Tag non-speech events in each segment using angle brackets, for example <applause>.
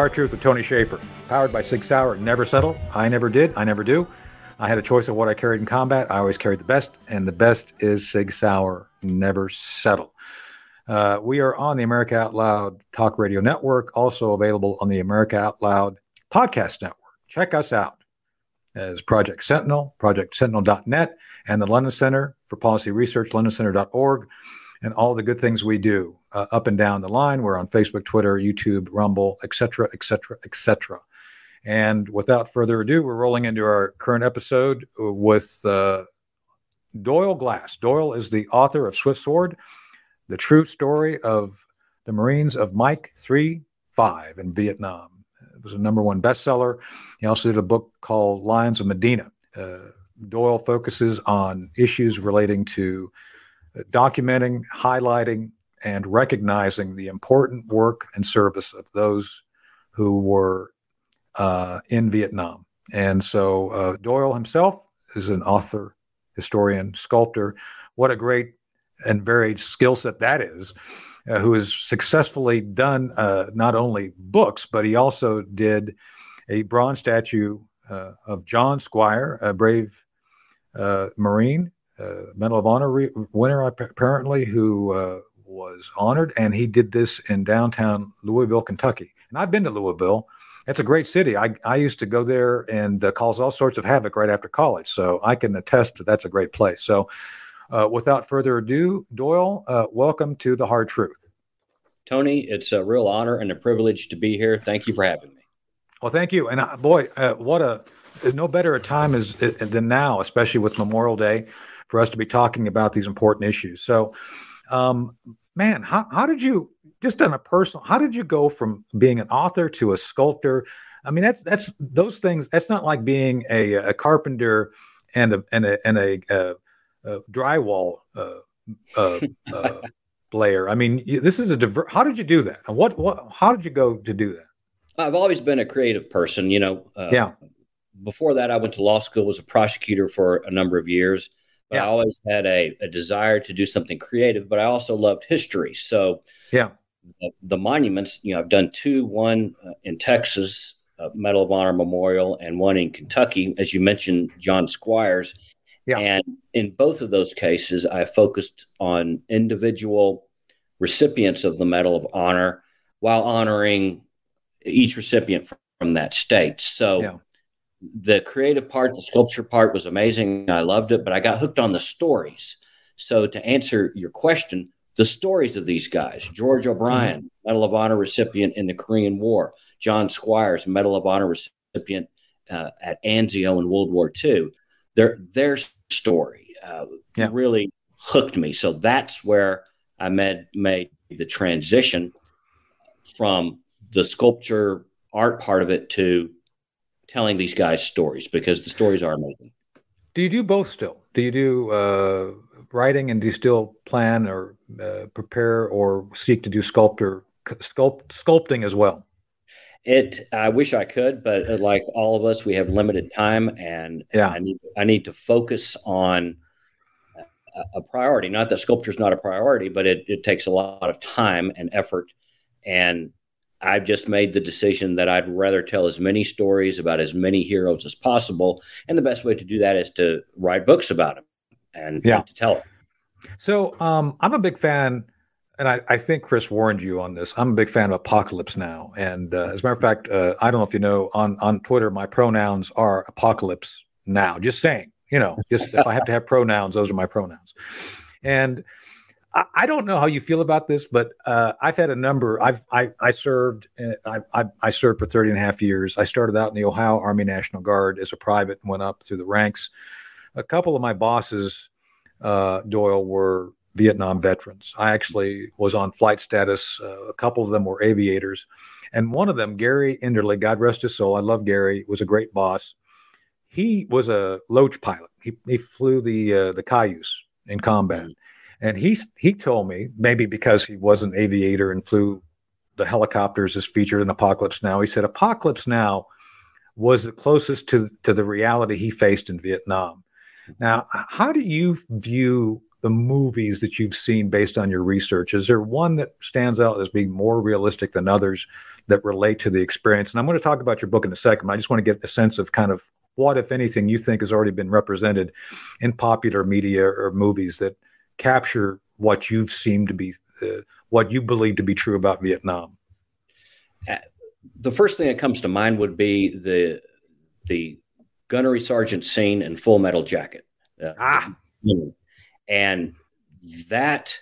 hard truth with Tony Shaffer, powered by Sig Sauer. Never settle. I never did. I never do. I had a choice of what I carried in combat. I always carried the best, and the best is Sig Sauer. Never settle. Uh, we are on the America Out Loud Talk Radio Network, also available on the America Out Loud Podcast Network. Check us out as Project Sentinel, projectsentinel.net, and the London Center for Policy Research, londoncenter.org, and all the good things we do uh, up and down the line. We're on Facebook, Twitter, YouTube, Rumble, etc., etc., etc. And without further ado, we're rolling into our current episode with uh, Doyle Glass. Doyle is the author of Swift Sword, the true story of the Marines of Mike 3 5 in Vietnam. It was a number one bestseller. He also did a book called Lions of Medina. Uh, Doyle focuses on issues relating to uh, documenting, highlighting, and recognizing the important work and service of those who were uh, in Vietnam. And so uh, Doyle himself is an author, historian, sculptor. What a great and varied skill set that is, uh, who has successfully done uh, not only books, but he also did a bronze statue uh, of John Squire, a brave uh, Marine, Medal of Honor re- winner, apparently, who was honored. And he did this in downtown Louisville, Kentucky. And I've been to Louisville it's a great city. I, I used to go there and uh, cause all sorts of havoc right after college. So I can attest to that's a great place. So uh, without further ado, Doyle, uh, welcome to The Hard Truth. Tony, it's a real honor and a privilege to be here. Thank you for having me. Well, thank you. And uh, boy, uh, what a no better a time is uh, than now, especially with Memorial Day, for us to be talking about these important issues. So, um, man, how, how did you just on a personal how did you go from being an author to a sculptor? I mean that's that's those things that's not like being a, a carpenter and a and a and a, a, a drywall uh, uh, uh, <laughs> layer. I mean this is a diver- how did you do that? What what how did you go to do that? I've always been a creative person you know uh, yeah. before that i went to law school was a prosecutor for a number of years but yeah. i always had a, a desire to do something creative but i also loved history so yeah the, the, monuments, you know, I've done two, one uh, in Texas, uh, Medal of Honor Memorial, and one in Kentucky, as you mentioned, John Squires. Yeah. And in both of those cases, I focused on individual recipients of the Medal of Honor while honoring each recipient from, from that state. So yeah. The creative part, the sculpture part was amazing. I loved it, but I got hooked on the stories. So to answer your question, the stories of these guys George O'Brien, mm-hmm. Medal of Honor recipient in the Korean War, John Squires, Medal of Honor recipient uh, at Anzio in World War II. Their, their story uh, yeah. really hooked me. So that's where I made, made the transition from the sculpture art part of it to telling these guys stories because the stories are amazing. Do you do both still? Do you do uh, writing and do you still plan or uh, prepare or seek to do sculptor sculpt sculpting as well? It. I wish I could, but uh, like all of us, we have limited time, and yeah, I need I need to focus on a, a priority. Not that sculpture is not a priority, but it, it takes a lot of time and effort. And I've just made the decision that I'd rather tell as many stories about as many heroes as possible. And the best way to do that is to write books about them and, yeah. to tell it. So um, I'm a big fan, and I, I, think Chris warned you on this. I'm a big fan of Apocalypse Now, and uh, as a matter of fact, uh, I don't know if you know on on Twitter, my pronouns are Apocalypse Now. Just saying, you know, just if I have to have pronouns, those are my pronouns. And I, don't know how you feel about this, but uh, I've had a number. I've I, I served uh, I, I, I served for 30 and a half years. I started out in the Ohio Army National Guard as a private and went up through the ranks a couple of my bosses, uh, Doyle, were Vietnam veterans. I actually was on flight status. Uh, a couple of them were aviators. And one of them, Gary Enderly, God rest his soul, I love Gary, was a great boss. He was a Loach pilot. He, he flew the uh, the Cayuse in combat. And he, he told me, maybe because he was an aviator and flew the helicopters as featured in Apocalypse Now, he said, Apocalypse Now was the closest to, to the reality he faced in Vietnam. Now, how do you view the movies that you've seen based on your research? Is there one that stands out as being more realistic than others that relate to the experience? And I'm going to talk about your book in a second. I just want to get a sense of kind of what, if anything, you think has already been represented in popular media or movies that capture what you've seen to be, uh, what you believe to be true about Vietnam? Uh, the first thing that comes to mind would be the the gunnery sergeant scene in Full Metal Jacket. Uh, ah, and that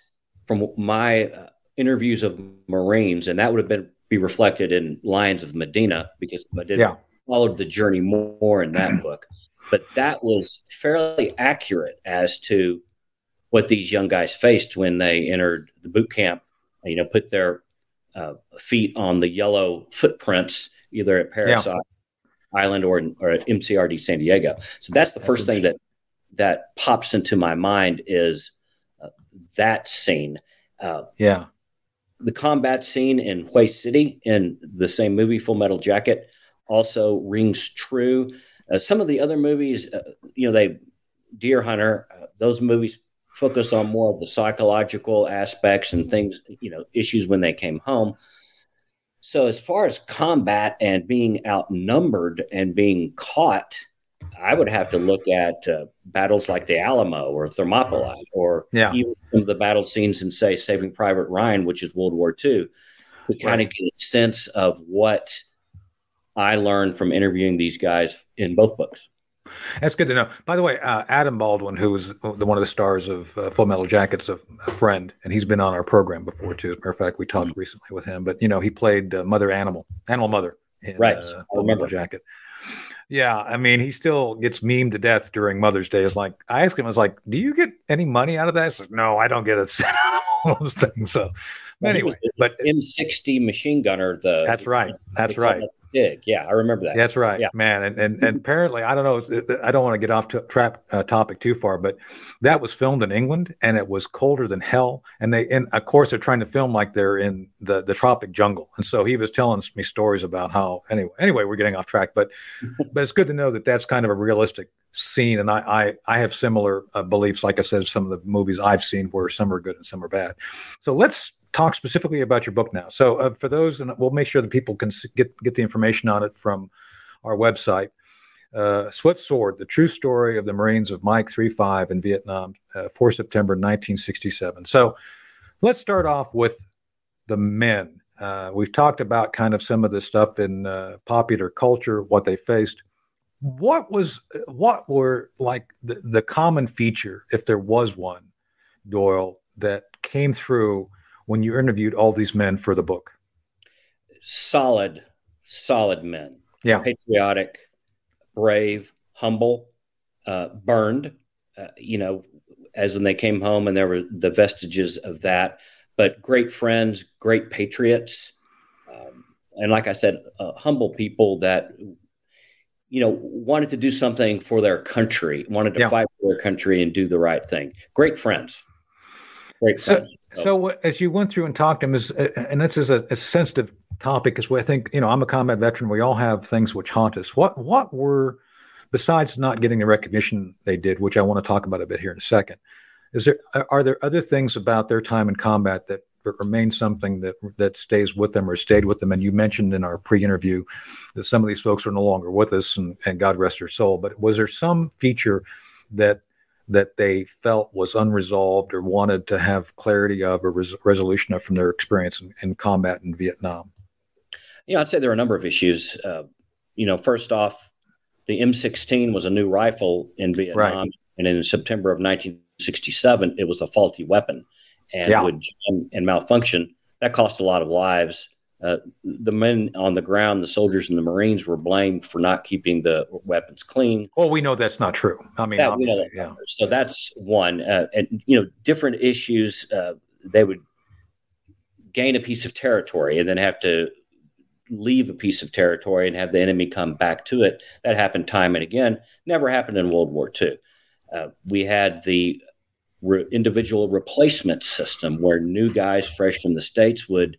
from my uh, interviews of Marines, and that would have been be reflected in Lions of Medina because I did yeah. followed the journey more in that <clears throat> book. But that was fairly accurate as to what these young guys faced when they entered the boot camp. You know, put their uh, feet on the yellow footprints either at Parris yeah. Island or, or at MCRD San Diego. So that's the that's first thing that that pops into my mind is uh, that scene. Uh, yeah, the combat scene in Hue City in the same movie, Full Metal Jacket, also rings true. Uh, some of the other movies, uh, you know, they Deer Hunter, uh, those movies focus on more of the psychological aspects and things, you know, issues when they came home. So, as far as combat and being outnumbered and being caught, I would have to look at uh, battles like the Alamo or Thermopylae, or yeah. even some of the battle scenes in, say, Saving Private Ryan, which is World War II, to kind of get a sense of what I learned from interviewing these guys in both books. That's good to know. By the way, uh, Adam Baldwin, who was the, one of the stars of uh, Full Metal Jacket's a, a, friend, and he's been on our program before too. As a matter of fact, we talked mm-hmm. recently with him. But you know, he played uh, Mother Animal, Animal Mother, in, right? Uh, Full Metal Jacket. Yeah, I mean, he still gets memed to death during Mother's Day. It's like I asked him, I was like, "Do you get any money out of that?" No, I don't get a <laughs> cent out of those things. So, anyway, but M60 machine gunner. The that's right. That's right. Dig. Yeah, I remember that. That's right, yeah. man. And, and and apparently, I don't know. I don't want to get off to trap uh, topic too far, but that was filmed in England, and it was colder than hell. And they, and of course, they're trying to film like they're in the the tropic jungle. And so he was telling me stories about how. Anyway, anyway, we're getting off track, but <laughs> but it's good to know that that's kind of a realistic scene. And I I, I have similar uh, beliefs. Like I said, some of the movies I've seen where some are good and some are bad. So let's talk specifically about your book now. So uh, for those, and we'll make sure that people can get get the information on it from our website. Uh, Swift Sword: The True Story of the Marines of Mike 35 in Vietnam, uh, 4 September 1967. So let's start off with the men. Uh, we've talked about kind of some of the stuff in uh, popular culture, what they faced. What was what were like the, the common feature, if there was one, Doyle, that came through when you interviewed all these men for the book? Solid, solid men. Yeah. Patriotic, brave, humble, uh, burned, uh, you know, as when they came home and there were the vestiges of that, but great friends, great patriots. Um, and like I said, uh, humble people that, you know, wanted to do something for their country, wanted to yeah. fight for their country and do the right thing. Great friends. Great so, so, so, as you went through and talked to him, is uh, and this is a, a sensitive topic, because I think you know I'm a combat veteran. We all have things which haunt us. What what were besides not getting the recognition they did, which I want to talk about a bit here in a second? Is there are there other things about their time in combat that remain something that that stays with them or stayed with them? And you mentioned in our pre-interview that some of these folks are no longer with us, and, and God rest their soul. But was there some feature that that they felt was unresolved or wanted to have clarity of or res- resolution of from their experience in, in, combat in Vietnam? Yeah, I'd say there are a number of issues. Uh, you know, first off, the M16 was a new rifle in Vietnam, right. and in September of 1967, it was a faulty weapon and yeah. would and malfunction. That cost a lot of lives. Uh, the men on the ground, the soldiers and the Marines, were blamed for not keeping the weapons clean. Well, we know that's not true. I mean, that, obviously, yeah. So that's one. Uh, and you know, different issues. Uh, they would gain a piece of territory and then have to leave a piece of territory and have the enemy come back to it. That happened time and again. Never happened in World War II. Uh, we had the re- individual replacement system where new guys fresh from the states would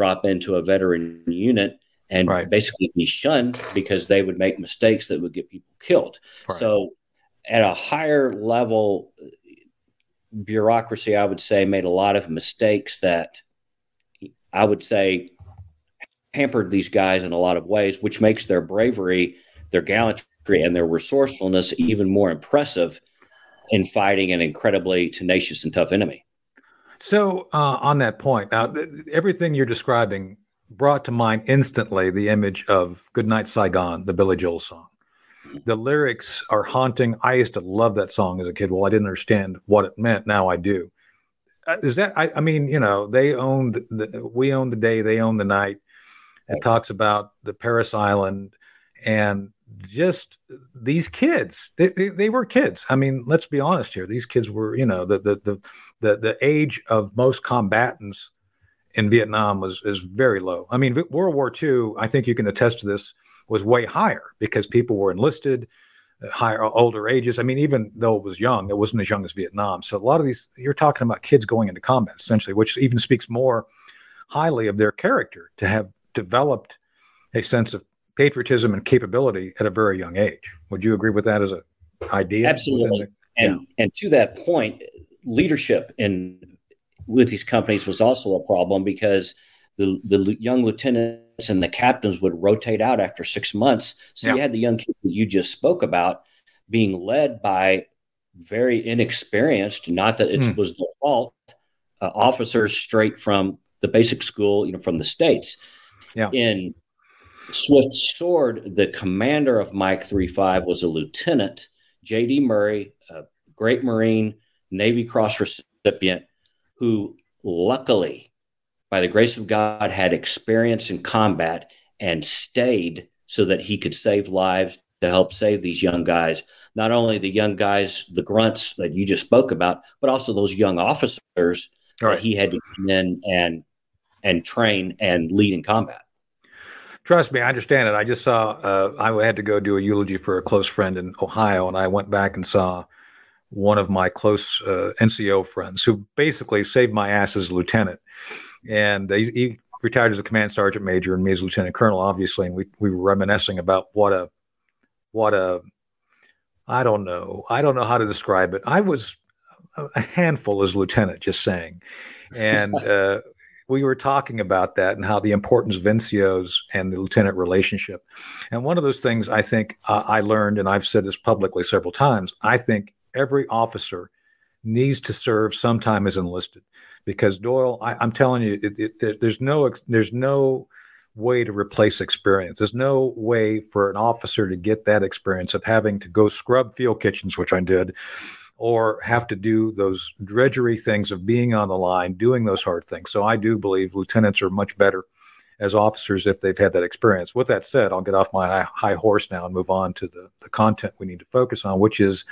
drop into a veteran unit and right. basically be shunned because they would make mistakes that would get people killed. Right. So, at a higher level, bureaucracy, I would say, made a lot of mistakes that I would say hampered these guys in a lot of ways, which makes their bravery, their gallantry, and their resourcefulness even more impressive in fighting an incredibly tenacious and tough enemy. So, uh, on that point, now everything you're describing brought to mind instantly the image of "Goodnight Saigon," the Billy Joel song. The lyrics are haunting. I used to love that song as a kid. Well, I didn't understand what it meant. Now I do. Uh, is that? I, I, mean, you know, they owned. The, we own the day. They own the night. It talks about the Parris Island and just these kids. They, they, they were kids. I mean, let's be honest here. These kids were, you know, the the the the, the age of most combatants in Vietnam was is very low. I mean, World War II. I think you can attest to this was way higher because people were enlisted, uh, higher older ages. I mean, even though it was young, it wasn't as young as Vietnam. So a lot of these, you're talking about kids going into combat essentially, which even speaks more highly of their character to have developed a sense of patriotism and capability at a very young age. Would you agree with that as a idea? Absolutely. The, and yeah. and to that point, leadership in with these companies was also a problem because the the young lieutenants and the captains would rotate out after six months. So yeah. you had the young kids you just spoke about being led by very inexperienced. Not that it mm. was their fault. Uh, officers straight from the basic school, you know, from the states. Yeah. In Swift Sword, the commander of Mike 35 was a lieutenant, J.D. Murray, a great Marine, Navy Cross recipient, who luckily, by the grace of God, had experience in combat and stayed so that he could save lives to help save these young guys. Not only the young guys, the grunts that you just spoke about, but also those young officers right. that he had to come in and and train and lead in combat. Trust me, I understand it. I just saw. Uh, I had to go do a eulogy for a close friend in Ohio, and I went back and saw one of my close uh, NCO friends who basically saved my ass as a lieutenant. And he, he, retired as a command sergeant major and me as lieutenant colonel, obviously. And we, we were reminiscing about what a, what a, I don't know. I don't know how to describe it. I was a handful as lieutenant, just saying. And <laughs> uh, we were talking about that and how the importance of NCOs and the lieutenant relationship. And one of those things I think uh, I learned, and I've said this publicly several times, I think every officer needs to serve sometime as enlisted because Doyle, I, am telling you, it, it, there's no there's no way to replace experience. There's no way for an officer to get that experience of having to go scrub field kitchens, which I did, or have to do those drudgery things of being on the line, doing those hard things. So I do believe lieutenants are much better as officers if they've had that experience. With that said, I'll get off my high horse now and move on to the, the content we need to focus on, which is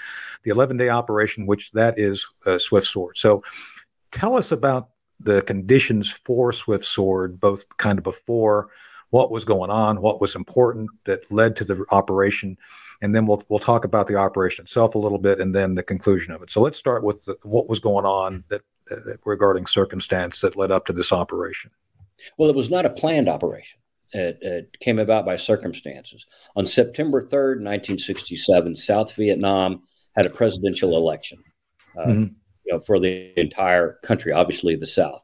the 11 day operation, which that is uh, Swift Sword. So tell us about the conditions for Swift Sword, both kind of before what was going on, what was important that led to the operation, and then we'll we'll talk about the operation itself a little bit, and then the conclusion of it. So let's start with the, what was going on that, uh, regarding circumstance that led up to this operation. Well, it was not a planned operation. It, it came about by circumstances. On September 3rd, 1967, South Vietnam had a presidential election uh, mm-hmm. you know, for the entire country, obviously the South.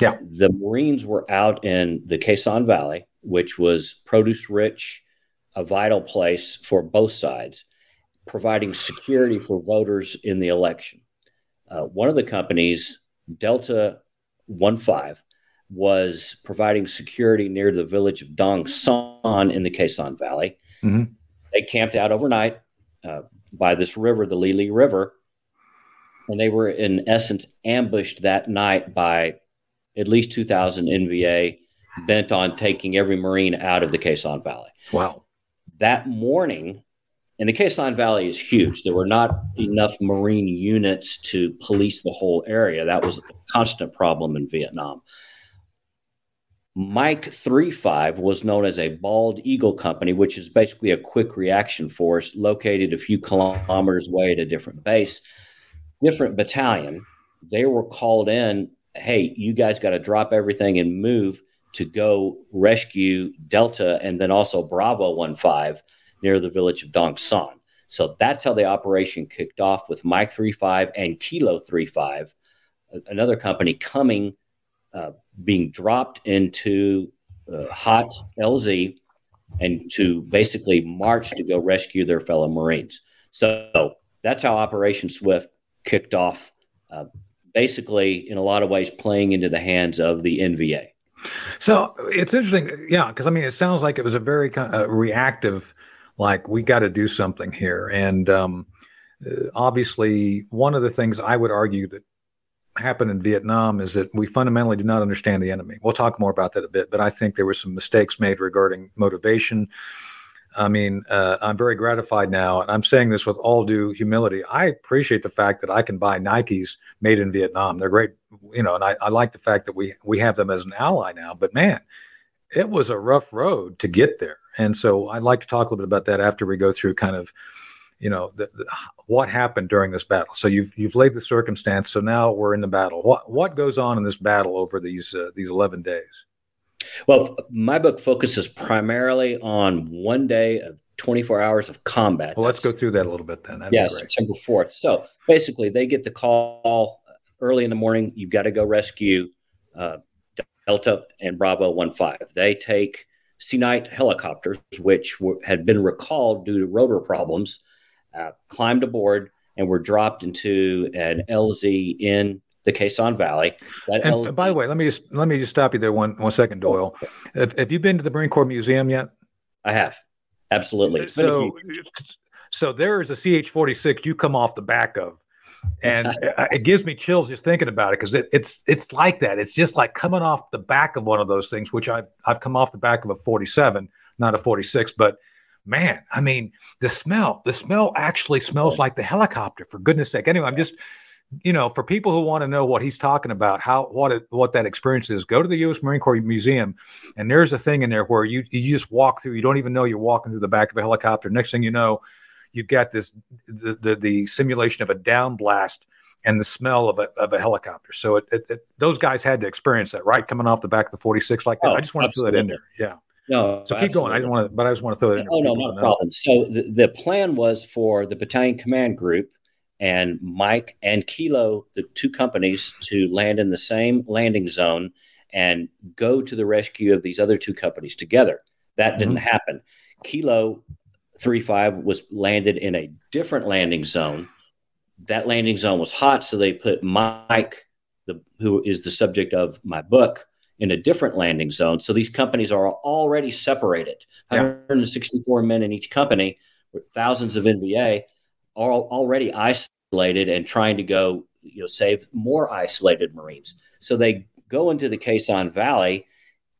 Yeah. The Marines were out in the Sanh Valley, which was produce rich, a vital place for both sides, providing security for voters in the election. Uh, one of the companies, Delta 15, was providing security near the village of Dong Son in the Sanh Valley. Mm-hmm. They camped out overnight uh, by this river, the Li Li River, and they were in essence ambushed that night by at least 2,000 NVA bent on taking every Marine out of the Sanh Valley. Wow. That morning, and the Sanh Valley is huge. There were not enough Marine units to police the whole area. That was a constant problem in Vietnam. Mike 35 was known as a bald eagle company, which is basically a quick reaction force located a few kilometers away at a different base, different battalion. They were called in, hey, you guys got to drop everything and move to go rescue Delta and then also Bravo 15 near the village of Dong Son. So that's how the operation kicked off with Mike 35 and Kilo 35, another company coming, uh, being dropped into uh, hot LZ and to basically march to go rescue their fellow Marines. So that's how Operation Swift kicked off, uh, basically, in a lot of ways, playing into the hands of the NVA. So it's interesting, yeah, because I mean, it sounds like it was a very uh, reactive like we got to do something here. And um, uh, obviously, one of the things I would argue that happened in Vietnam is that we fundamentally did not understand the enemy. We'll talk more about that a bit, but I think there were some mistakes made regarding motivation. I mean, uh, I'm very gratified now, and I'm saying this with all due humility. I appreciate the fact that I can buy Nikes made in Vietnam. They're great, you know, and I, I like the fact that we we have them as an ally now. But man, it was a rough road to get there. And so I'd like to talk a little bit about that after we go through kind of, you know, the, the, what happened during this battle. So you've you've laid the circumstance. So now we're in the battle. What what goes on in this battle over these uh, these eleven days? Well, my book focuses primarily on one day of 24 hours of combat. Well, let's go through that a little bit then. That'd yeah, September 4th. So basically, they get the call early in the morning. You've got to go rescue uh, Delta and Bravo 15. They take Sea Knight helicopters, which were, had been recalled due to rotor problems, uh, climbed aboard and were dropped into an LZ in the Sanh Valley. That and LZ, by the way, let me just let me just stop you there one one second, Doyle. Have, have you been to the Marine Corps Museum yet? I have, absolutely. so, so there is a CH forty six you come off the back of and <laughs> it gives me chills just thinking about it because it, it's it's like that. It's just like coming off the back of one of those things, which I've I've come off the back of a 47, not a 46, but man, I mean, the smell, the smell actually smells like the helicopter. For goodness sake. Anyway, I'm just you know, for people who want to know what he's talking about, how what it, what that experience is, go to the U.S. Marine Corps Museum, and there's a thing in there where you you just walk through. You don't even know you're walking through the back of a helicopter. Next thing you know, you've got this the, the, the simulation of a down blast and the smell of a, of a helicopter. So it, it, it, those guys had to experience that, right? Coming off the back of the 46 like that. Oh, I just want to throw that in there. Yeah. No, so keep absolutely. going. I didn't want to, but I just want to throw that in. Oh no, not a problem. So the, the plan was for the battalion command group and Mike and Kilo, the two companies, to land in the same landing zone and go to the rescue of these other two companies together. That didn't mm-hmm. happen. Kilo 35 was landed in a different landing zone. That landing zone was hot, so they put Mike, the, who is the subject of my book, in a different landing zone. So these companies are already separated. Yeah. 164 men in each company, with thousands of NVA, are already isolated and trying to go, you know, save more isolated Marines. So they go into the Sanh Valley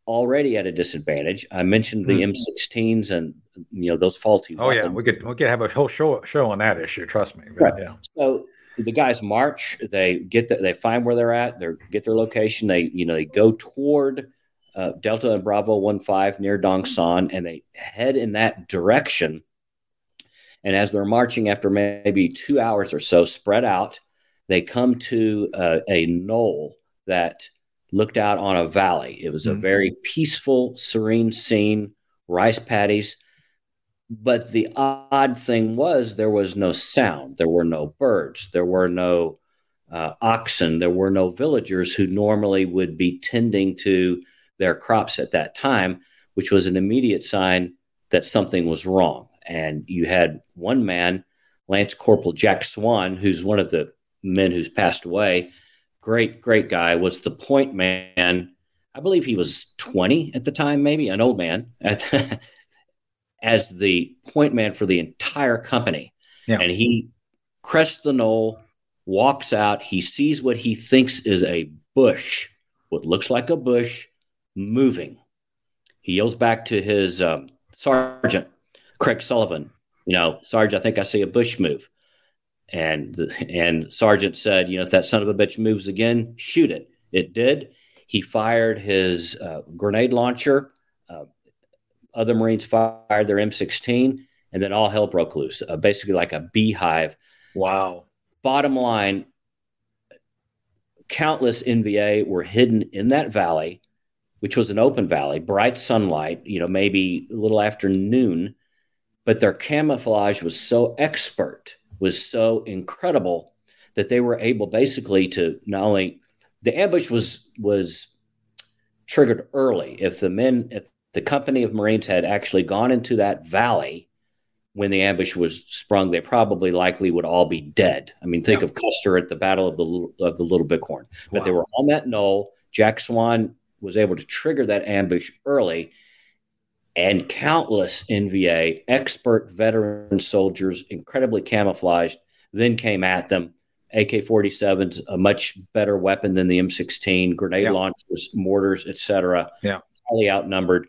already at a disadvantage. I mentioned the mm. M16s and you know those faulty. Oh weapons. yeah, we could we could have a whole show show on that issue. Trust me. Right. Yeah. So the guys march. They get the, they find where they're at. They get their location. They you know they go toward uh, Delta and Bravo one five near Dong Son, and they head in that direction. And as they're marching, after maybe two hours or so, spread out, they come to uh, a knoll that looked out on a valley. It was a mm-hmm. very peaceful, serene scene, rice paddies. But the odd thing was there was no sound. There were no birds. There were no uh, oxen. There were no villagers who normally would be tending to their crops at that time, which was an immediate sign that something was wrong. And you had one man, Lance Corporal Jack Swan, who's one of the men who's passed away, great, great guy, was the point man. I believe he was 20 at the time, maybe an old man, <laughs> as the point man for the entire company. Yeah. And he crests the knoll, walks out. He sees what he thinks is a bush, what looks like a bush, moving. He yells back to his um, sergeant, Craig Sullivan, you know, Sarge, I think I see a bush move. And the, and Sergeant said, you know, if that son of a bitch moves again, shoot it. It did. He fired his uh, grenade launcher. Other Marines fired their M16, and then all hell broke loose. Uh, basically, like a beehive. Wow. Bottom line, countless NVA were hidden in that valley, which was an open valley, bright sunlight. You know, maybe a little after noon but their camouflage was so expert, was so incredible that they were able basically to not only the ambush was was triggered early. If the men, if the company of Marines had actually gone into that valley when the ambush was sprung, they probably likely would all be dead. I mean, think yeah. of Custer at the Battle of the of the Little Bighorn. But wow. they were on that knoll. Jack Swan was able to trigger that ambush early, and countless NVA expert veteran soldiers, incredibly camouflaged, then came at them. AK 47s, a much better weapon than the M16, grenade yeah. launchers, mortars, etc. Yeah. Highly outnumbered.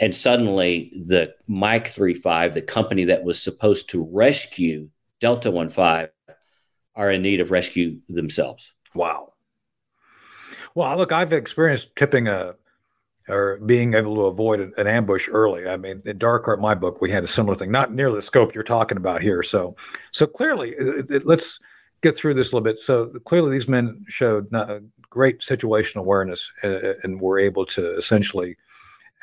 And suddenly, the Mike 35, the company that was supposed to rescue Delta 15, are in need of rescue themselves. Wow. Well, look, I've experienced tipping a or being able to avoid an ambush early. I mean, in Dark Heart, my book, we had a similar thing, not nearly the scope you're talking about here. So, so clearly, uh, it, it, let's get through this a little bit. So clearly, these men showed great situational awareness and, and were able to essentially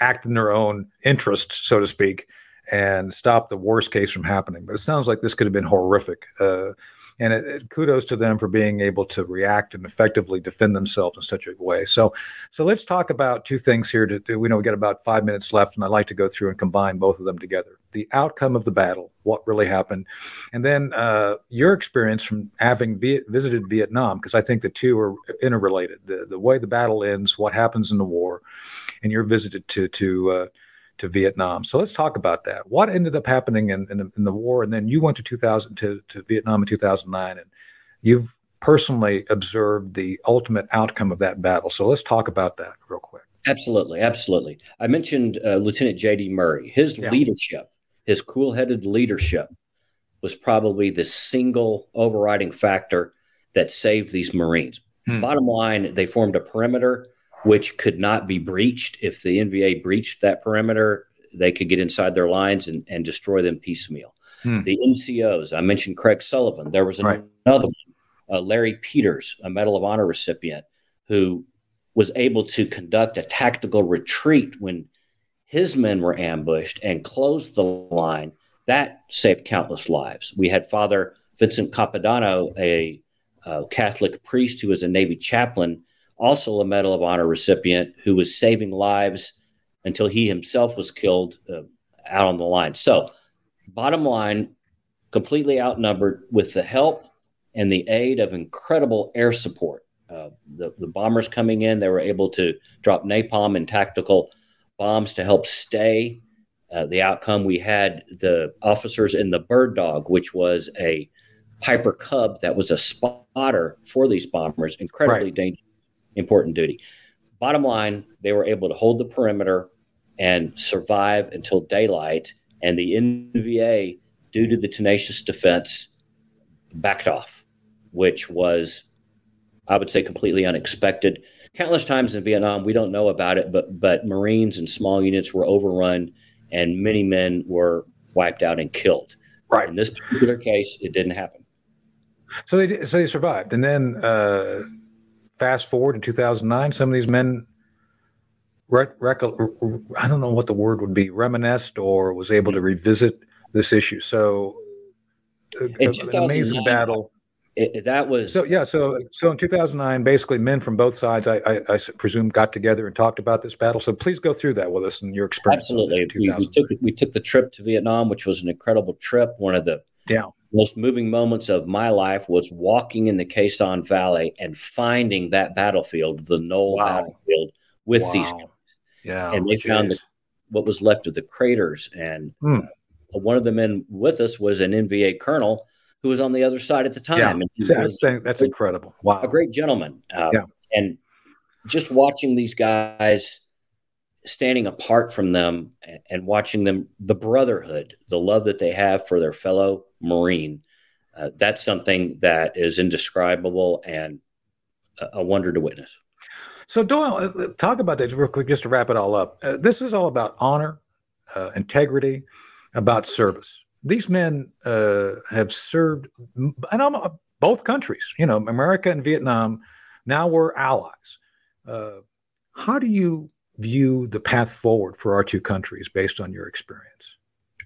act in their own interest, so to speak, and stop the worst case from happening. But it sounds like this could have been horrific. Uh, and it, it, kudos to them for being able to react and effectively defend themselves in such a way. So, so let's talk about two things here. To, we know we got about five minutes left, and I'd like to go through and combine both of them together: the outcome of the battle, what really happened, and then uh, your experience from having vi- visited Vietnam, because I think the two are interrelated. The the way the battle ends, what happens in the war, and you're visited to to uh, to Vietnam. So let's talk about that. What ended up happening in, in, in the war, and then you went to 2000 to, to Vietnam in 2009, and you've personally observed the ultimate outcome of that battle. So let's talk about that real quick. Absolutely, absolutely. I mentioned uh, Lieutenant J.D. Murray. His yeah. leadership, his cool-headed leadership, was probably the single overriding factor that saved these Marines. Hmm. Bottom line, they formed a perimeter which could not be breached. If the NVA breached that perimeter, they could get inside their lines and, and destroy them piecemeal. Hmm. The NCOs, I mentioned Craig Sullivan. There was another right. one, uh, Larry Peters, a Medal of Honor recipient, who was able to conduct a tactical retreat when his men were ambushed and closed the line. That saved countless lives. We had Father Vincent Capodanno, a, a Catholic priest who was a Navy chaplain also a Medal of Honor recipient who was saving lives until he himself was killed uh, out on the line. So, bottom line, completely outnumbered with the help and the aid of incredible air support. Uh, the, the bombers coming in, they were able to drop napalm and tactical bombs to help stay uh, the outcome. We had the officers in the Bird Dog, which was a Piper Cub that was a spotter for these bombers, incredibly right. dangerous important duty. Bottom line, they were able to hold the perimeter and survive until daylight. And the NVA, due to the tenacious defense, backed off, which was, I would say, completely unexpected. Countless times in Vietnam, we don't know about it, but but Marines and small units were overrun, and many men were wiped out and killed. Right. In this particular case, it didn't happen. So they so they survived, and then uh, fast forward to 2009, some of these men, rec- rec- I don't know what the word would be, reminisced or was able to revisit this issue. So, uh, an amazing battle. It, that was so yeah so so in 2009 basically men from both sides I, I, I presume got together and talked about this battle so please go through that with us and your experience absolutely we, we, took we took the trip to vietnam which was an incredible trip one of the yeah most moving moments of my life was walking in the Sanh Valley and finding that battlefield, the Knoll wow. battlefield, with wow. these guys. Yeah, and they geez. found the, what was left of the craters. And hmm. uh, one of the men with us was an NVA colonel who was on the other side at the time. Yeah. that's, that's incredible. Wow, a great gentleman. Uh, yeah, and just watching these guys standing apart from them and watching them the brotherhood the love that they have for their fellow marine. Uh, that's something that is indescribable and a, a, wonder to witness. So doyle uh, talk about this real quick just to wrap it all up. Uh, this is all about honor uh, integrity about service. These men uh, have served and I'm, uh, both countries you know america and vietnam now we're allies. How do you view the path forward for our two countries based on your experience?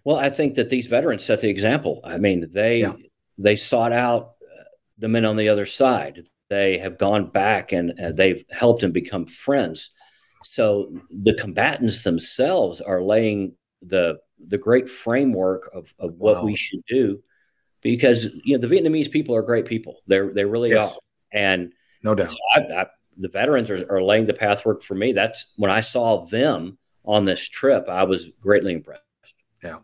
Well, I think that these veterans set the example. I mean, they yeah. they sought out uh, the men on the other side. They have gone back and uh, they've helped and become friends. So the combatants themselves are laying the the great framework of, of what wow. we should do because you know the Vietnamese people are great people. They're they really yes. are, and no doubt, so I, I, the veterans are, are laying the pathwork for me. That's when I saw them on this trip, I was greatly impressed. Yeah.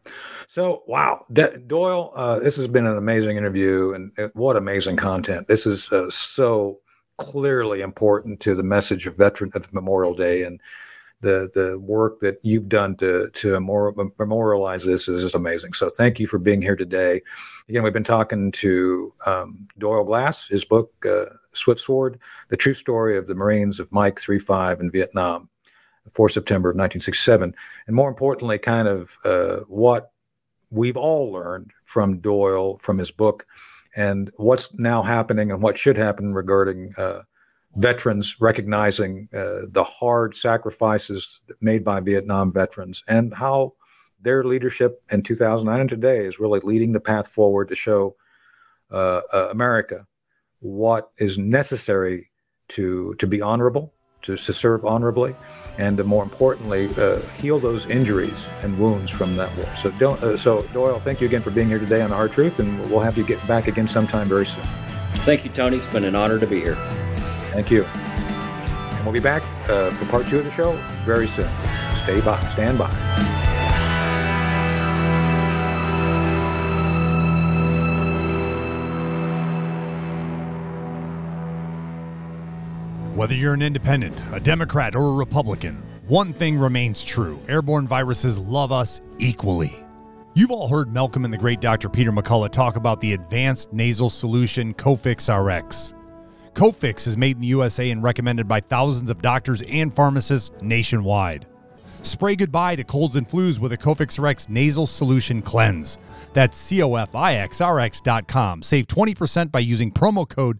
So, wow, Doyle, uh, this has been an amazing interview, and uh, what amazing content! This is uh, so clearly important to the message of Veteran of Memorial Day, and the the work that you've done to to memorialize this is just amazing. So thank you for being here today. Again, we've been talking to um, Doyle Glass, his book uh, Swift Sword: The True Story of the Marines of Mike 3 5 in Vietnam, 4 September of 1967, and more importantly, kind of uh, what we've all learned from Doyle from his book, and what's now happening and what should happen regarding uh, veterans recognizing uh, the hard sacrifices made by Vietnam veterans and how their leadership in 2009 and today is really leading the path forward to show uh, uh, America what is necessary to to be honorable, to, to serve honorably, and more importantly, uh, heal those injuries and wounds from that war. So, uh, so Doyle, thank you again for being here today on Hard Truth, and we'll have you get back again sometime very soon. Thank you, Tony. It's been an honor to be here. Thank you. And we'll be back uh, for part two of the show very soon. Stay by, stand by. Whether you're an independent, a Democrat, or a Republican, one thing remains true airborne viruses love us equally. You've all heard Malcolm and the great Dr. Peter McCullough talk about the advanced nasal solution Cofix RX. Cofix is made in the USA and recommended by thousands of doctors and pharmacists nationwide. Spray goodbye to colds and flus with a Cofix RX nasal solution cleanse. That's cofixrx.com. Save 20% by using promo code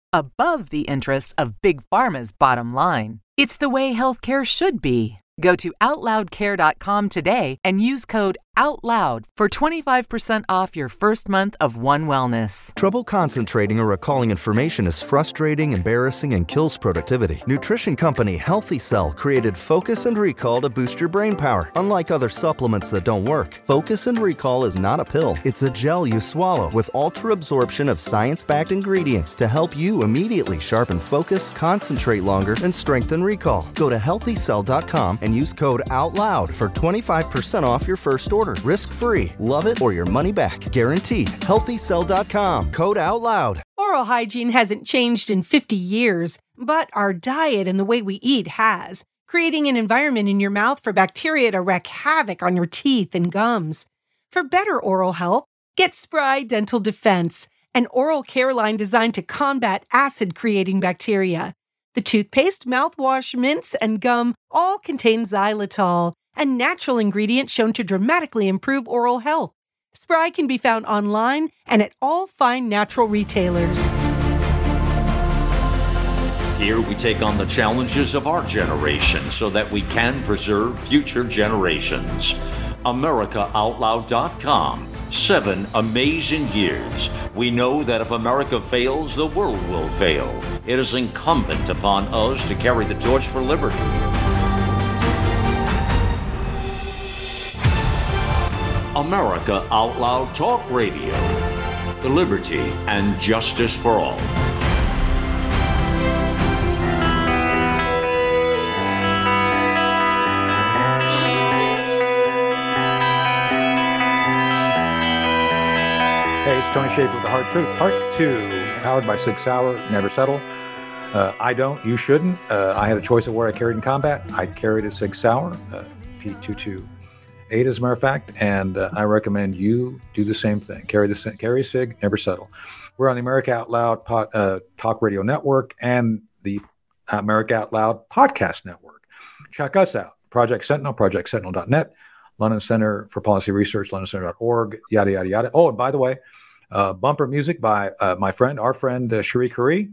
above the interests of Big Pharma's bottom line. It's the way healthcare should be. Go to OutLoudCare.com today and use code OUTLOUD for 25% off your first month of One Wellness. Trouble concentrating or recalling information is frustrating, embarrassing, and kills productivity. Nutrition company Healthy Cell created Focus and Recall to boost your brain power. Unlike other supplements that don't work, Focus and Recall is not a pill, it's a gel you swallow with ultra absorption of science backed ingredients to help you immediately sharpen focus, concentrate longer, and strengthen recall. Go to healthycell.com and use code OUTLOUD for 25% off your first order. Risk free. Love it or your money back. Guaranteed. HealthyCell.com. Code out loud. Oral hygiene hasn't changed in 50 years, but our diet and the way we eat has, creating an environment in your mouth for bacteria to wreak havoc on your teeth and gums. For better oral health, get Spry Dental Defense, an oral care line designed to combat acid creating bacteria. The toothpaste, mouthwash, mints, and gum all contain xylitol, a natural ingredient shown to dramatically improve oral health. Spry can be found online and at all fine natural retailers. Here we take on the challenges of our generation so that we can preserve future generations. AmericaOutloud.com Seven amazing years. We know that if America fails, the world will fail. It is incumbent upon us to carry the torch for liberty. America Out Loud Talk Radio. The liberty and justice for all. Hey, it's Tony Shaffer with the Hard Truth, Part 2, powered by Sig Sauer, Never Settle. Uh, I don't, you shouldn't. Uh, I had a choice of where I carried in combat. I carried a Sig Sauer, uh, P228 as a matter of fact, and uh, I recommend you do the same thing. Carry the carry Sig, never settle. We're on the America Out Loud pod, uh, Talk Radio Network and the America Out Loud Podcast Network. Check us out Project Sentinel, projectsentinel.net, London Center for Policy Research, londoncenter.org, yada, yada, yada. Oh, and by the way, uh, bumper music by uh, my friend, our friend, uh, Cherie.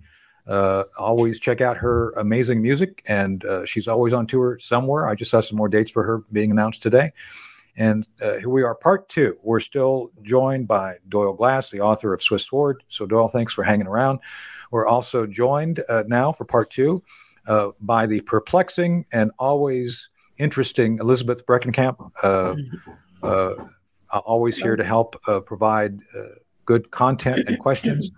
Uh, always check out her amazing music, and uh, she's always on tour somewhere. I just saw some more dates for her being announced today. And uh, here we are, part two. We're still joined by Doyle Glass, the author of Swift Sword. So, Doyle, thanks for hanging around. We're also joined uh, now for part two uh, by the perplexing and always interesting Elizabeth Breckenkamp, uh, uh, always here to help uh, provide good content and questions.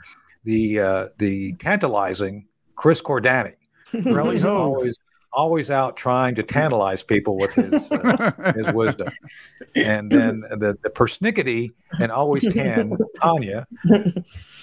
The the tantalizing Chris Cordani, <laughs> really always always out trying to tantalize people with his uh, <laughs> his wisdom. And then the, the persnickety and always tan Tanya,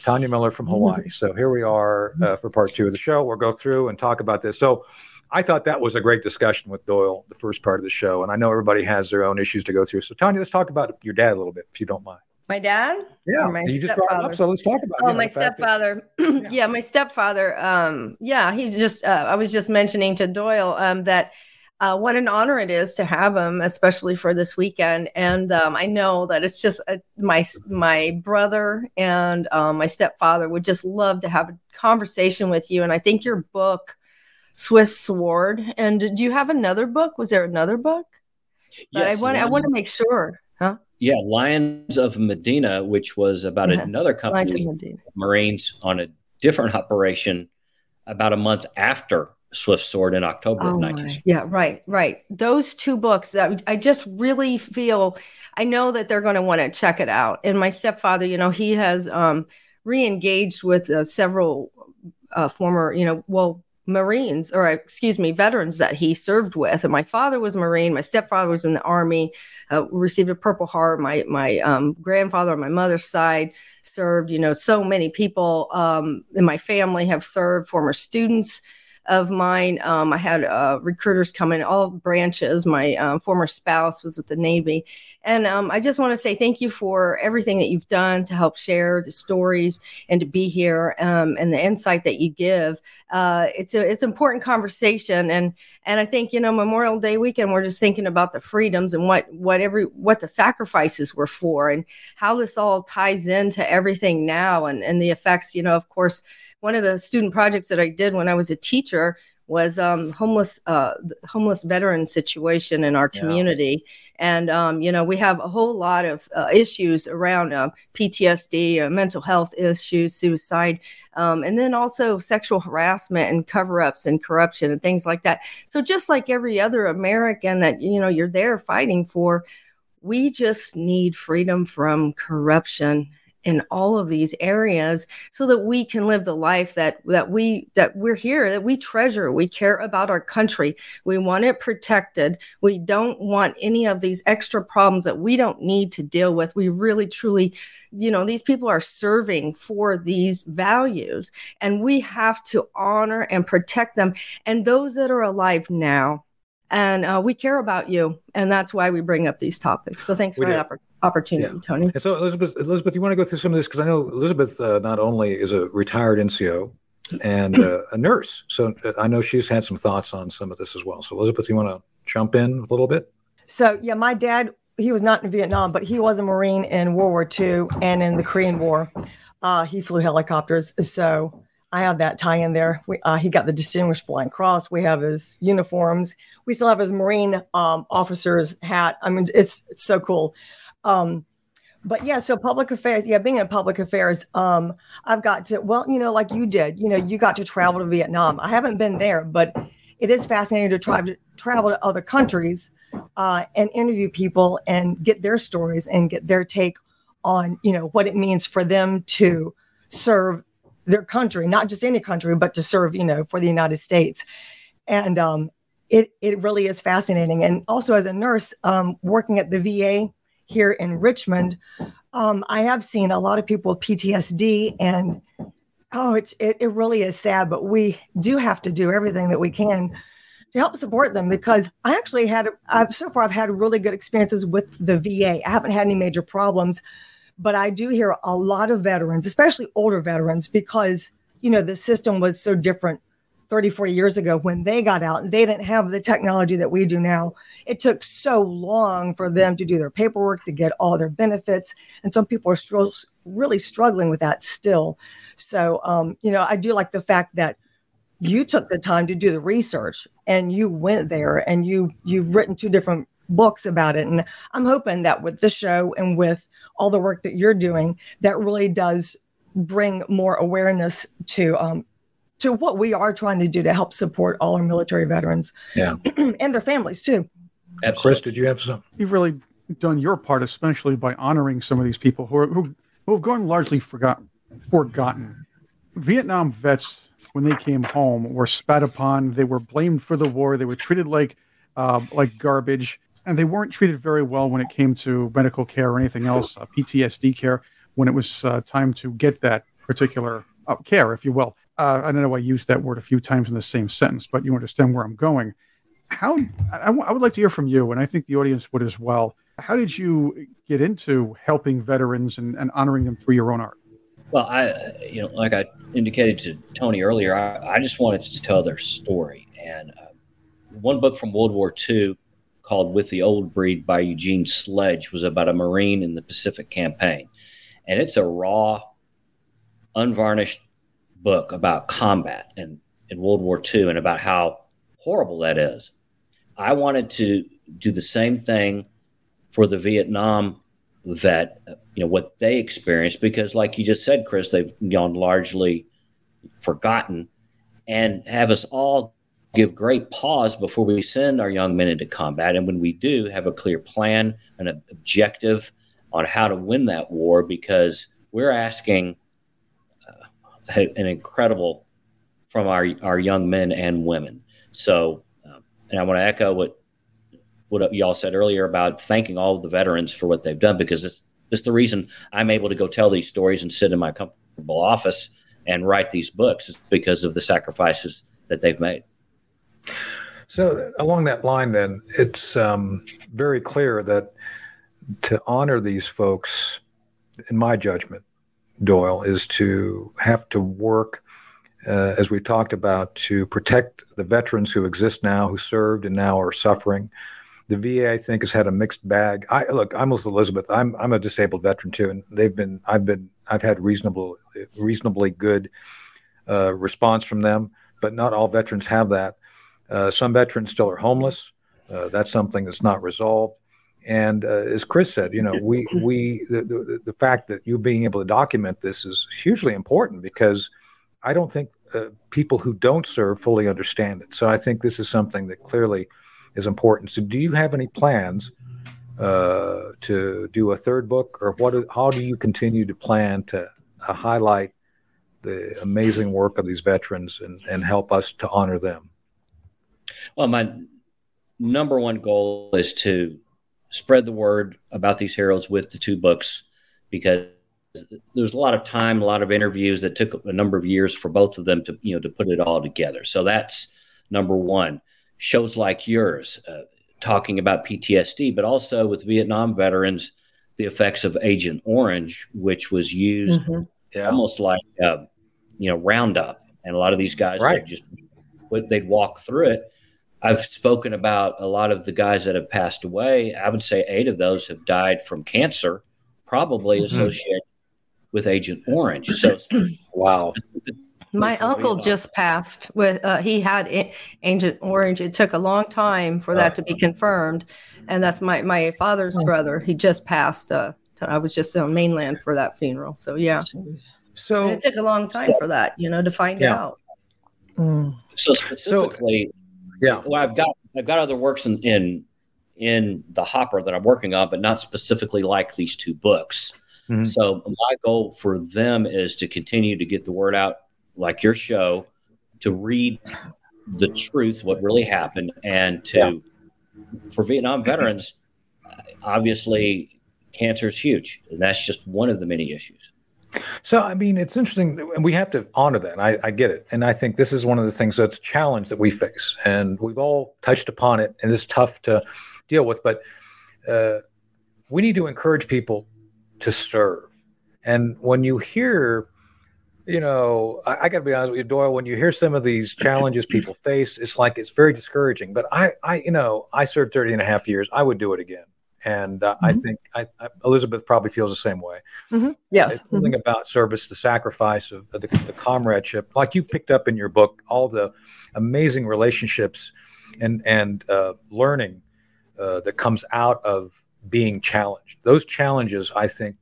Tanya Miller from Hawaii. So here we are uh, for part two of the show. We'll go through and talk about this. So I thought that was a great discussion with Doyle, the first part of the show. And I know everybody has their own issues to go through. So Tanya, let's talk about your dad a little bit, if you don't mind. My dad? Yeah, my you just brought up, so let's talk about. Oh, my stepfather. <clears throat> That, yeah. my stepfather. Um, yeah, he just. Uh, I was just mentioning to Doyle um, that uh, what an honor it is to have him, especially for this weekend. And um, I know that it's just uh, my my brother and um, my stepfather would just love to have a conversation with you. And I think your book, Swift Sword. And do you have another book? Was there another book? Yes, I want. I want to make sure. Yeah, Lions of Medina, which was about yeah. another company, Marines, on a different operation about a month after Swift Sword in October oh of 1960. Yeah, right, right. Those two books, I just really feel, I know that they're going to want to check it out. And my stepfather, you know, he has um, re-engaged with uh, several uh, former, you know, well, Marines, or excuse me, veterans that he served with. And my father was a Marine. My stepfather was in the Army, uh, received a Purple Heart. My my um, grandfather on my mother's side served. You know, so many people um, in my family have served. Former students of mine. Um, I had uh, recruiters come in all branches. My uh, former spouse was with the Navy. And um, I just want to say thank you for everything that you've done to help share the stories and to be here um, and the insight that you give. Uh, it's a it's an important conversation, and and I think you know Memorial Day weekend we're just thinking about the freedoms and what what every what the sacrifices were for, and how this all ties into everything now, and and the effects. You know, of course one of the student projects that I did when I was a teacher was um, homeless uh, homeless veteran situation in our community, yeah. and um, you know we have a whole lot of uh, issues around uh, PTSD, uh, mental health issues, suicide, um, and then also sexual harassment and cover-ups and corruption and things like that. So just like every other American that you know you're there fighting for, we just need freedom from corruption in all of these areas so that we can live the life that that we that we're here that we treasure we care about our country. We want it protected. We don't want any of these extra problems that we don't need to deal with. We really truly you know these people are serving for these values and we have to honor and protect them. And those that are alive now and uh, we care about you and that's why we bring up these topics so thanks we for that opportunity, yeah. Tony. And so, Elizabeth, Elizabeth, you want to go through some of this because I know Elizabeth uh, not only is a retired NCO and uh, a nurse, so uh, I know she's had some thoughts on some of this as well. So, Elizabeth, you want to jump in a little bit? So, yeah, my dad, he was not in Vietnam, but he was a Marine in World War II and in the Korean War. Uh, he flew helicopters, so I have that tie in there. We, uh, he got the Distinguished Flying Cross. We have his uniforms. We still have his Marine um, officer's hat. I mean, it's, it's so cool. Um, but yeah, so public affairs, yeah, being in public affairs, um, I've got to, well, you know, like you did, you know, you got to travel to Vietnam. I haven't been there, but it is fascinating to try to travel to other countries uh, and interview people and get their stories and get their take on, you know, what it means for them to serve their country, not just any country, but to serve, you know, for the United States. And um, it it really is fascinating. And also as a nurse, um, working at the VA here in Richmond, um, I have seen a lot of people with PTSD, and oh, it's it, it really is sad. But we do have to do everything that we can to help support them because I actually had I've so far I've had really good experiences with the VA. I haven't had any major problems, But I do hear a lot of veterans, especially older veterans, because, you know, the system was so different 30, 40 years ago when they got out and they didn't have the technology that we do now. It took so long for them to do their paperwork to get all their benefits. And some people are str- really struggling with that still. So, um, you know, I do like the fact that you took the time to do the research and you went there and you you've written two different books about it and i'm hoping that with the show and with all the work that you're doing that really does bring more awareness to um, to what we are trying to do to help support all our military veterans yeah <clears throat> and their families too Absolutely. chris did you have some you've really done your part especially by honoring some of these people who are who, who have gone largely forgotten forgotten vietnam vets when they came home were spat upon. They were blamed for the war. They were treated like uh, like garbage, and they weren't treated very well when it came to medical care or anything else, uh, PTSD care, when it was uh, time to get that particular uh, care, if you will. Uh, I don't know why I used that word a few times in the same sentence, but you understand where I'm going. How I, I would like to hear from you, and I think the audience would as well. How did you get into helping veterans and, and honoring them through your own art? Well, I, you know, like I indicated to Tony earlier, I, I just wanted to tell their story. And uh, one book from World War II called With the Old Breed by Eugene Sledge was about a Marine in the Pacific campaign. And it's a raw, unvarnished book about combat and in World War II and about how horrible that is. I wanted to do the same thing for the Vietnam vet you know what they experienced because like you just said chris they've gone largely forgotten and have us all give great pause before we send our young men into combat and when we do have a clear plan and an objective on how to win that war because we're asking uh, an incredible from our our young men and women so um, and i want to echo what what y'all said earlier about thanking all the veterans for what they've done because it's just the reason I'm able to go tell these stories and sit in my comfortable office and write these books is because of the sacrifices that they've made. So, along that line, then, it's um, very clear that to honor these folks, in my judgment, Doyle, is to have to work, uh, as we talked about, to protect the veterans who exist now, who served and now are suffering, the VA, I think, has had a mixed bag. I look, I'm with Elizabeth. I'm I'm a disabled veteran too, and they've been I've been I've had reasonable reasonably good uh, response from them, but not all veterans have that. Uh, some veterans still are homeless. Uh, that's something that's not resolved. And uh, as Chris said, you know, we we the, the, the fact that you being able to document this is hugely important because I don't think uh, people who don't serve fully understand it. So I think this is something that clearly is important. So, do you have any plans uh, to do a third book, or what? How do you continue to plan to uh, highlight the amazing work of these veterans and, and help us to honor them? Well, my number one goal is to spread the word about these heroes with the two books because there's a lot of time, a lot of interviews that took a number of years for both of them to you know to put it all together. So that's number one shows like yours uh, talking about PTSD, but also with Vietnam veterans, the effects of Agent Orange, which was used mm-hmm. yeah. almost like uh, you know Roundup, and a lot of these guys right. just they'd walk through it. I've spoken about a lot of the guys that have passed away. I would say eight of those have died from cancer, probably mm-hmm. associated with Agent Orange. So, <clears throat> wow, my uncle just passed with uh, he had a- Agent Orange. It took a long time for that to be confirmed, and that's my my father's brother. He just passed. Uh, I was just on mainland for that funeral. So yeah. So and it took a long time so, for that, you know, to find yeah. out. Mm. So specifically, so, yeah. Well, I've got I've got other works in, in in the hopper that I'm working on, but not specifically like these two books. Mm-hmm. So my goal for them is to continue to get the word out like your show to read the truth, what really happened, and to yeah. for Vietnam veterans, obviously cancer is huge, and that's just one of the many issues. So, I mean, it's interesting, and we have to honor that. I, I, get it, and I think this is one of the things that's a challenge that we face, and we've all touched upon it, and it's tough to deal with. But uh, we need to encourage people to serve. And when you hear, you know, I, I got to be honest with you, Doyle. When you hear some of these challenges <laughs> people face, it's like it's very discouraging. But I, I, you know, I served 30 and a half years. I would do it again. And uh, mm-hmm. I think I, I, Elizabeth probably feels the same way. Mm-hmm. Yes. It's something mm-hmm. about service, the sacrifice of, of the, the, comradeship, like you picked up in your book, all the amazing relationships and and uh, learning uh, that comes out of being challenged. Those challenges, I think,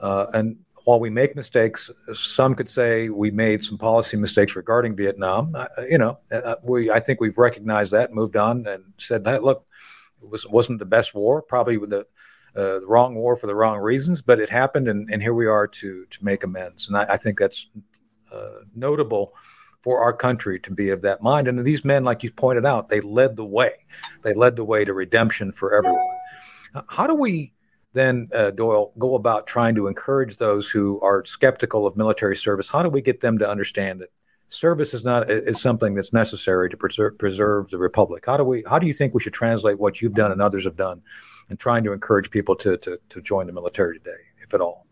uh, and while we make mistakes, some could say we made some policy mistakes regarding Vietnam. Uh, you know, uh, we I think we've recognized that, moved on, and said that look, was wasn't the best war, probably the, uh, the wrong war for the wrong reasons, but it happened, and, and here we are to to make amends. And I, I think that's uh, notable for our country to be of that mind. And these men, like you pointed out, they led the way. They led the way to redemption for everyone. How do we then, uh, Doyle, go about trying to encourage those who are skeptical of military service? How do we get them to understand that service is not is something that's necessary to preserve, preserve the republic? How do we? How do you think we should translate what you've done and others have done, in trying to encourage people to to, to join the military today, if at all?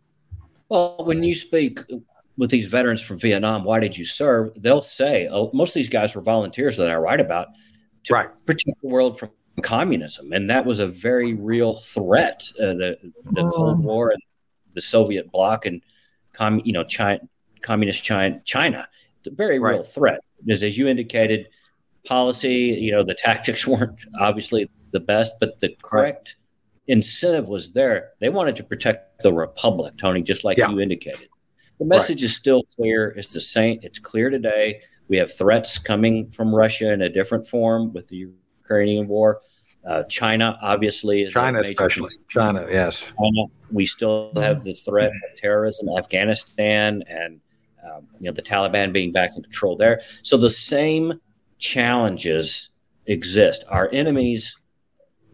Well, when you speak with these veterans from Vietnam, why did you serve? They'll say, oh, most of these guys were volunteers that I write about to right. protect the world from communism. And that was a very real threat. Uh, the, the oh. Cold War and the Soviet bloc and, com, you know, China, communist China, China, it's a very right. real threat. Because as you indicated, policy, you know, the tactics <laughs> weren't obviously the best, but the correct right. incentive was there. They wanted to protect the republic, Tony, just like yeah. you indicated. The message right. is still clear. It's the same. It's clear today. We have threats coming from Russia in a different form with the Ukrainian war. Uh, China obviously is China, especially China. Yes, China. We still have the threat of terrorism, Afghanistan, and um, you know the Taliban being back in control there. So the same challenges exist. Our enemies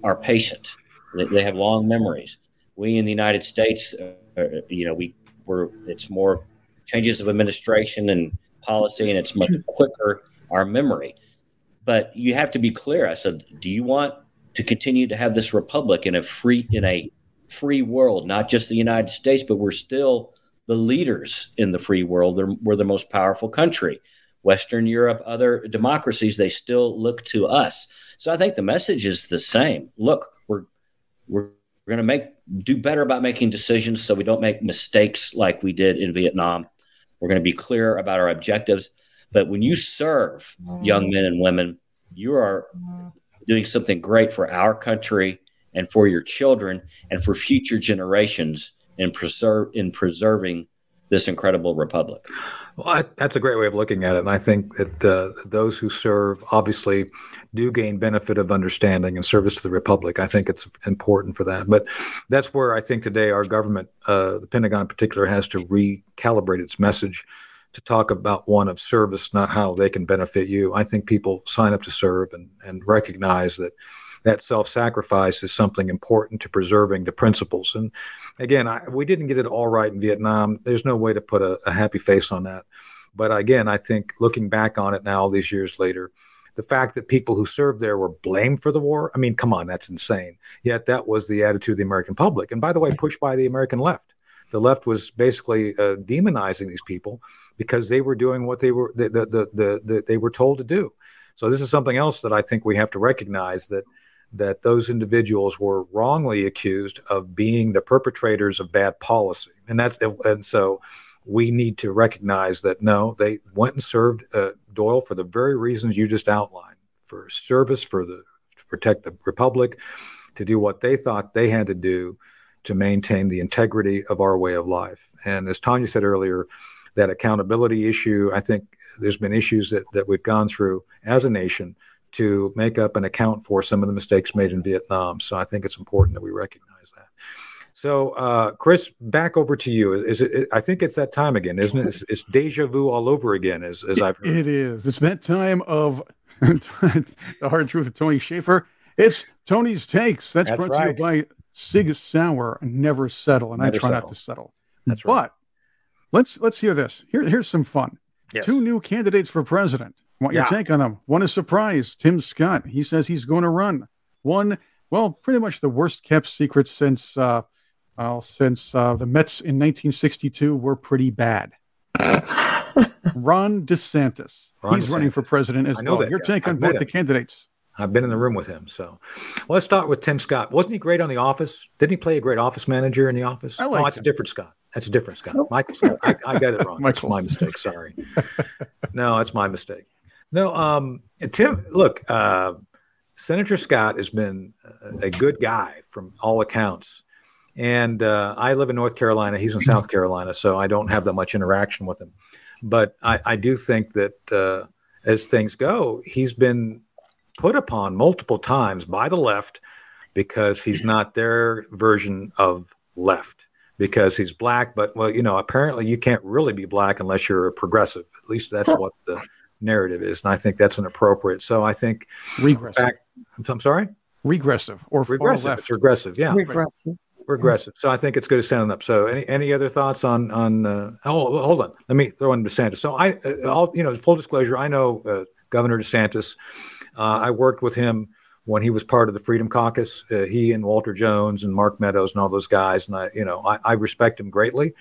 are patient; they, they have long memories. We in the United States, uh, you know, we we're it's more changes of administration and policy, and it's much quicker our memory. But you have to be clear. I said, do you want to continue to have this republic in a free in a free world, not just the United States, but we're still the leaders in the free world. They're, we're the most powerful country. Western Europe, other democracies, they still look to us. So I think the message is the same. Look, we're we're we're going to make do better about making decisions so we don't make mistakes like we did in Vietnam. We're going to be clear about our objectives. But when you serve young men and women, you are doing something great for our country and for your children and for future generations in preserve in preserving this incredible republic. Well, I, that's a great way of looking at it, and I think that uh, those who serve obviously do gain benefit of understanding and service to the republic. I think it's important for that, but that's where I think today our government, uh, the Pentagon in particular, has to recalibrate its message to talk about one of service, not how they can benefit you. I think people sign up to serve and, and recognize that that self-sacrifice is something important to preserving the principles. And again, I, we didn't get it all right in Vietnam. There's no way to put a, a happy face on that. But again, I think looking back on it now, all these years later, the fact that people who served there were blamed for the war, I mean, come on, that's insane. Yet that was the attitude of the American public. And by the way, pushed by the American left. The left was basically uh, demonizing these people because they were doing what they were the, the, the, the, they were told to do. So this is something else that I think we have to recognize that that those individuals were wrongly accused of being the perpetrators of bad policy, and that's and so we need to recognize that no, they went and served uh, Doyle for the very reasons you just outlined, for service, for the to protect the republic, to do what they thought they had to do to maintain the integrity of our way of life. And as Tanya said earlier, that accountability issue, I think there's been issues that, that we've gone through as a nation to make up and account for some of the mistakes made in Vietnam. So I think it's important that we recognize that. So, uh, Chris, back over to you. Is it? I think it's that time again, isn't it? It's, it's deja vu all over again, as as I've heard. It is. It's that time of <laughs> the hard truth of Tony Shaffer. It's Tony's takes. That's, That's brought right. to you by Sig Sauer. Never settle, and never I try settle. not to settle. That's right. But let's let's hear this. Here, here's some fun. Yes. Two new candidates for president. Want your yeah. take on them? One is surprise. Tim Scott. He says he's going to run. One, well, pretty much the worst kept secret since uh, Well, since uh, the Mets in 1962 were pretty bad. <laughs> Ron DeSantis. Ron He's DeSantis. running for president as well. You're taking both the candidates. I've been in the room with him. So let's start with Tim Scott. Wasn't he great on The Office? Didn't he play a great office manager in The Office? I like oh, that's a different Scott. That's a different Scott. Michael Scott. I, I got it wrong. <laughs> That's my mistake. Sorry. no, that's my mistake. No, um, Tim, look, uh, Senator Scott has been a good guy from all accounts. And uh, I live in North Carolina. He's in South Carolina, so I don't have that much interaction with him. But I, I do think that uh, as things go, he's been put upon multiple times by the left because he's not their version of left because he's black. But well, you know, apparently you can't really be black unless you're a progressive. At least that's what the narrative is, and I think that's inappropriate. So I think regressive. Back, I'm sorry, regressive or regressive. It's regressive, yeah. Regressive. Regressive. So I think it's good to stand up. So any any other thoughts on on? Uh, oh, hold on. Let me throw in DeSantis. So I, uh, I'll you know, full disclosure. I know uh, Governor DeSantis. Uh, I worked with him when he was part of the Freedom Caucus. Uh, he and Walter Jones and Mark Meadows and all those guys, and I, you know, I, I respect him greatly.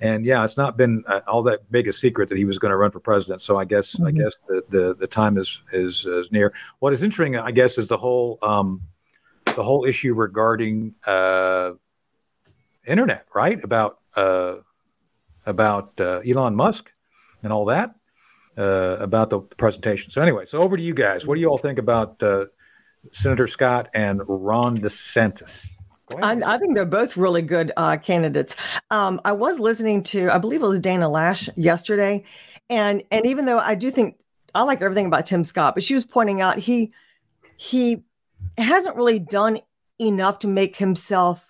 And yeah, it's not been uh, all that big a secret that he was going to run for president. So I guess mm-hmm. I guess the, the the time is, is is near. What is interesting, I guess, is the whole um, the whole issue regarding uh, internet, right? About uh, about uh, Elon Musk and all that uh, about the presentation. So anyway, so over to you guys. What do you all think about uh, Senator Scott and Ron DeSantis. I, I, think they're both really good uh, candidates. Um, I was listening to, I believe it was Dana Loesch yesterday, and and even though I do think I like everything about Tim Scott, but she was pointing out he he hasn't really done enough to make himself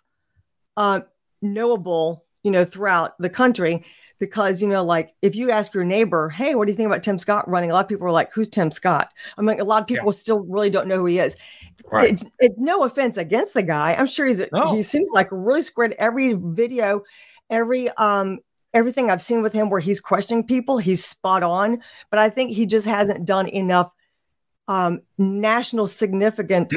uh, knowable, you know, throughout the country because you know like if you ask your neighbor hey what do you think about tim scott running a lot of people are like who's tim scott i mean a lot of people yeah. still really don't know who he is right. it's, it's no offense against the guy i'm sure he's no. he seems like really squared every video every um everything i've seen with him where he's questioning people he's spot on but i think he just hasn't done enough um national significant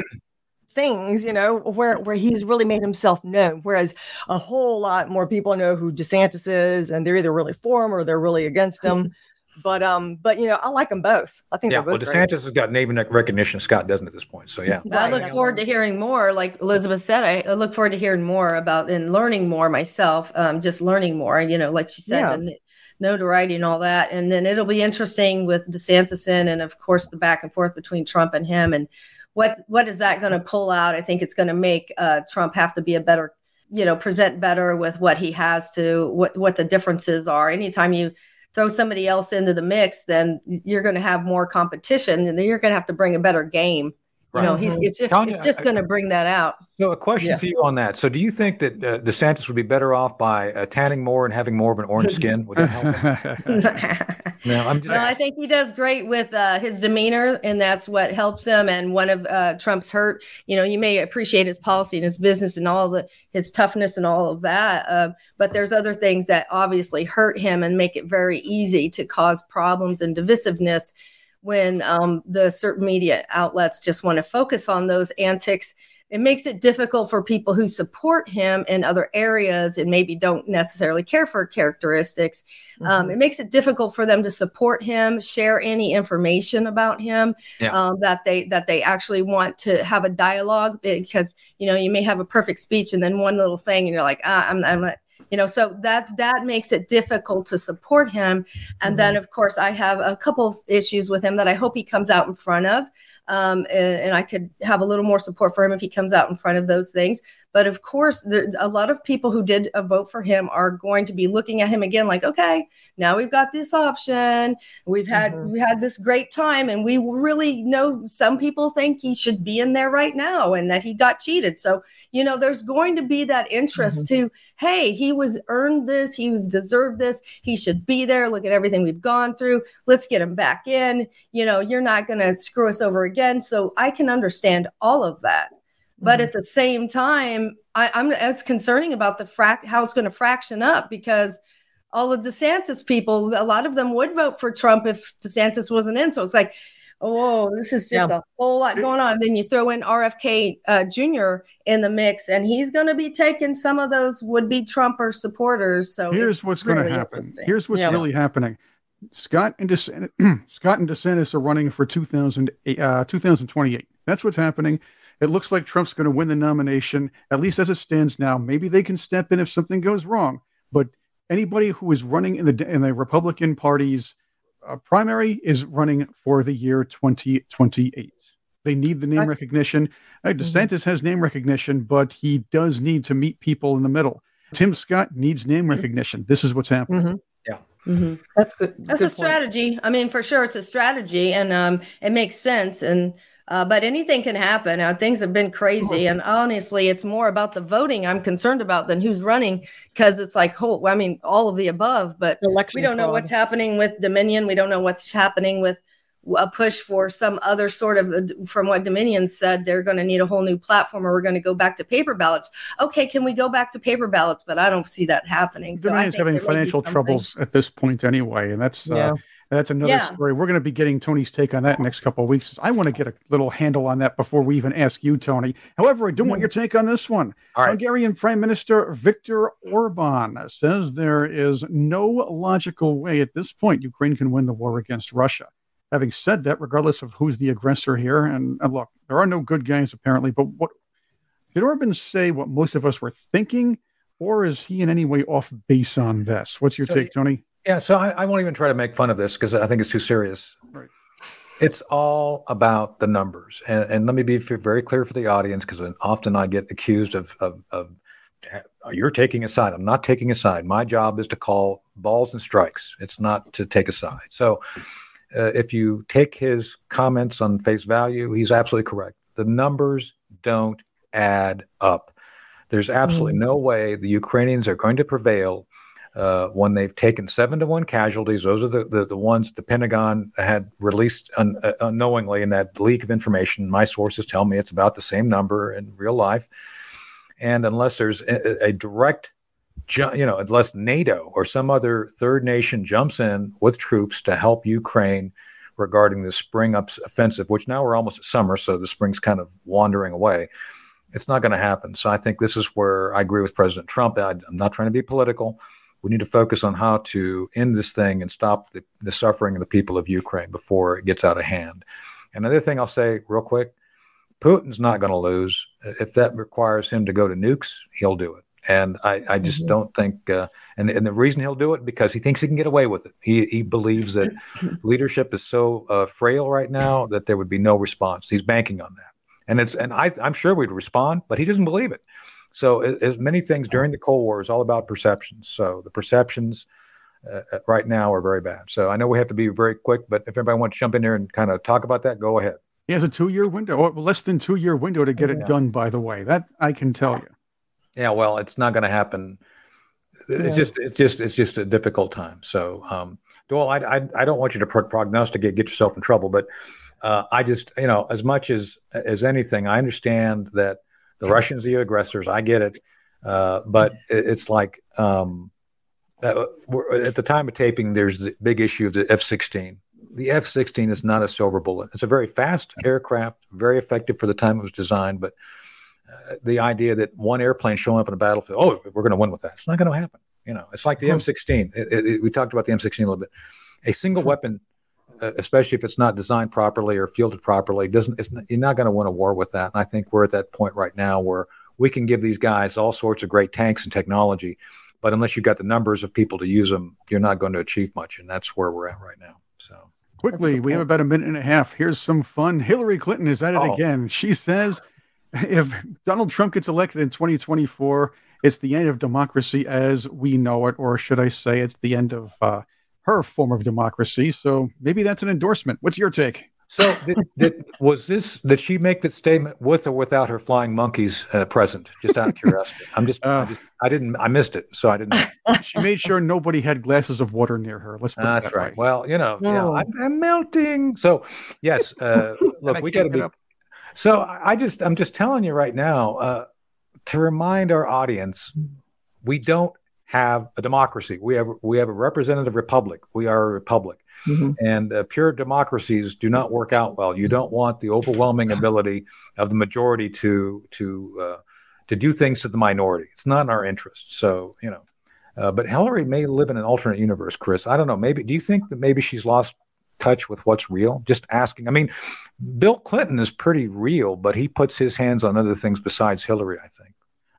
things, you know, where where he's really made himself known. Whereas a whole lot more people know who DeSantis is, and they're either really for him or they're really against him. <laughs> But um, but you know, I like them both. I think yeah. well, DeSantis great. has got name and recognition. Scott doesn't at this point. So yeah. I look forward to hearing more. Like Elizabeth said, I, I look forward to hearing more about and learning more myself. Um, just learning more. You know, like she said, yeah. the notoriety and all that. And then it'll be interesting with DeSantis in, and of course the back and forth between Trump and him, and what what is that going to pull out? I think it's going to make uh, Trump have to be a better, you know, present better with what he has to what what the differences are. Anytime you throw somebody else into the mix, then you're going to have more competition, and then you're going to have to bring a better game. Right. You know, he's it's just Tanya, it's just going to bring that out. So, a question yeah. for you on that. So, do you think that uh, DeSantis would be better off by uh, tanning more and having more of an orange skin? Would that help? <laughs> no, I'm just. Well, I think he does great with uh, his demeanor, and that's what helps him. And one of uh, Trump's hurt, you know, you may appreciate his policy and his business and all the his toughness and all of that, uh, but there's other things that obviously hurt him and make it very easy to cause problems and divisiveness when um, the certain media outlets just want to focus on those antics it makes it difficult for people who support him in other areas and maybe don't necessarily care for characteristics. Um, mm-hmm. Um, it makes it difficult for them to support him, share any information about him yeah. um, that they that they actually want to have a dialogue. Because you know you may have a perfect speech and then one little thing and you're like, ah, I'm, I'm not you know so that that makes it difficult to support him and mm-hmm. then of course i have a couple of issues with him that i hope he comes out in front of um, and, and, i could have a little more support for him if he comes out in front of those things but of course there, a lot of people who did a vote for him are going to be looking at him again like okay now we've got this option we've had mm-hmm. we had this great time and we really know some people think he should be in there right now and that he got cheated so you know there's going to be that interest mm-hmm. to hey he was earned this he was deserved this he should be there look at everything we've gone through let's get him back in you know you're not going to screw us over again so i can understand all of that. But at the same time I, i'm it's concerning about the frac how it's going to fraction up because all the DeSantis people, a lot of them would vote for Trump if DeSantis wasn't in. So it's like, oh, this is just yeah. a whole lot going on. Then you throw in RFK uh, Jr. in the mix, and he's going to be taking some of those would-be Trumper supporters. So here's what's really going to happen. Here's what's yeah. really happening. Scott and DeSantis, <clears throat> Scott and DeSantis are running for 2000, uh, 2028. That's what's happening. It looks like Trump's going to win the nomination, at least as it stands now. Maybe they can step in if something goes wrong. But anybody who is running in the in the Republican Party's uh, primary is running for the year 2028. They need the name recognition. Uh, mm-hmm. DeSantis mm-hmm. has name recognition, but he does need to meet people in the middle. Tim Scott needs name mm-hmm. recognition. This is what's happening. Mm-hmm. Yeah. Mm-hmm. That's good. That's good a strategy. Point. I mean, for sure, it's a strategy, and um, it makes sense. And uh, but anything can happen. Uh, things have been crazy, and honestly, it's more about the voting I'm concerned about than who's running because it's like, oh, I mean, all of the above. But Election we don't fraud. know what's happening with Dominion. We don't know what's happening with a push for some other sort of uh, from what dominion said they're going to need a whole new platform or we're going to go back to paper ballots okay can we go back to paper ballots but i don't see that happening so dominion's having financial troubles at this point anyway and that's uh, yeah. uh, that's another yeah. story. We're going to be getting Tony's take on that next couple of weeks. I want to get a little handle on that before we even ask you, Tony. However, I do want mm-hmm. your take on this one. Right. Hungarian Prime Minister Viktor Orban says there is no logical way at this point Ukraine can win the war against Russia. Having said that, regardless of who's the aggressor here, and, and look, there are no good guys apparently, but what did Orban say? What most of us were thinking, or is he in any way off base on this? What's your so take, Tony? Yeah, so I, I, won't even try to make fun of this because I think it's too serious. Right. It's all about the numbers, and, and let me be very clear for the audience because often I get accused of, of, of you're taking a side. I'm not taking a side. My job is to call balls and strikes. It's not to take a side. So, uh, if you take his comments on face value, he's absolutely correct. The numbers don't add up. There's absolutely mm. no way the Ukrainians are going to prevail uh, when they've taken seven to one casualties. Those are the, the, the ones the Pentagon had released un, uh, unknowingly in that leak of information. My sources tell me it's about the same number in real life. And unless there's a, a direct, ju- you know, unless NATO or some other third nation jumps in with troops to help Ukraine regarding the spring up offensive, which now we're almost at summer, so the spring's kind of wandering away. It's not going to happen. So I think this is where I agree with President Trump. I, I'm not trying to be political we need to focus on how to end this thing and stop the, the suffering of the people of Ukraine before it gets out of hand. Another thing I'll say real quick Putin's not going to lose. If that requires him to go to nukes, he'll do it. And I, I just mm-hmm. don't think, uh, and, and the reason he'll do it because he thinks he can get away with it. He, he believes that <clears throat> leadership is so uh, frail right now that there would be no response. He's banking on that, and it's and I, I'm sure we'd respond, but he doesn't believe it. So, as many things during the Cold War is all about perceptions. So, the perceptions uh, uh, right now are very bad. So, I know we have to be very quick, but if anybody wants to jump in there and kind of talk about that, go ahead. He has a two-year window, or less than two-year window to get yeah. it done. By the way, that I can tell you. Yeah, well, it's not going to happen. It's yeah. just, it's just, it's just a difficult time. So, um, Doyle, I, I, I don't want you to prognosticate, get yourself in trouble, but uh, I just, you know, as much as as anything, I understand that the Russians are the aggressors. I get it, uh, but it, it's like um, uh, at the time of taping, there's the big issue of the F-16. The F-16 is not a silver bullet. It's a very fast aircraft, very effective for the time it was designed. But uh, the idea that one airplane showing up in a battlefield, oh, we're going to win with that, it's not going to happen. You know, it's like the M16. It, it, we talked about the M16 a little bit. A single weapon uh, especially if it's not designed properly or fielded properly, doesn't it's you're not going to win a war with that. And I think we're at that point right now where we can give these guys all sorts of great tanks and technology, but unless you've got the numbers of people to use them, you're not going to achieve much. And that's where we're at right now. So quickly, we have about a minute and a half. Here's some fun. Hillary Clinton is at it oh. again. She says if Donald Trump gets elected in 2024, it's the end of democracy as we know it, or should I say, it's the end of uh, her form of democracy. So maybe that's an endorsement. What's your take? So, did, did, was this did she make that statement with or without her flying monkeys uh, present? Just out of curiosity, I'm just, uh, I just, I didn't, I missed it, so I didn't. <laughs> she made sure nobody had glasses of water near her. Let's. Put that's that right. Way. Well, you know, no. yeah, I'm, I'm, melting. So, yes, uh, <laughs> look, we got to be. So, I just, I'm just telling you right now uh, to remind our audience, we don't have a democracy. We have we have a representative republic. We are a republic. Mm-hmm. And uh, pure democracies do not work out well. You don't want the overwhelming ability of the majority to to uh, to do things to the minority. It's not in our interest. So you know, uh, but Hillary may live in an alternate universe, Chris. I don't know. Maybe do you think that maybe she's lost touch with what's real? Just asking. I mean, Bill Clinton is pretty real, but he puts his hands on other things besides Hillary. I think.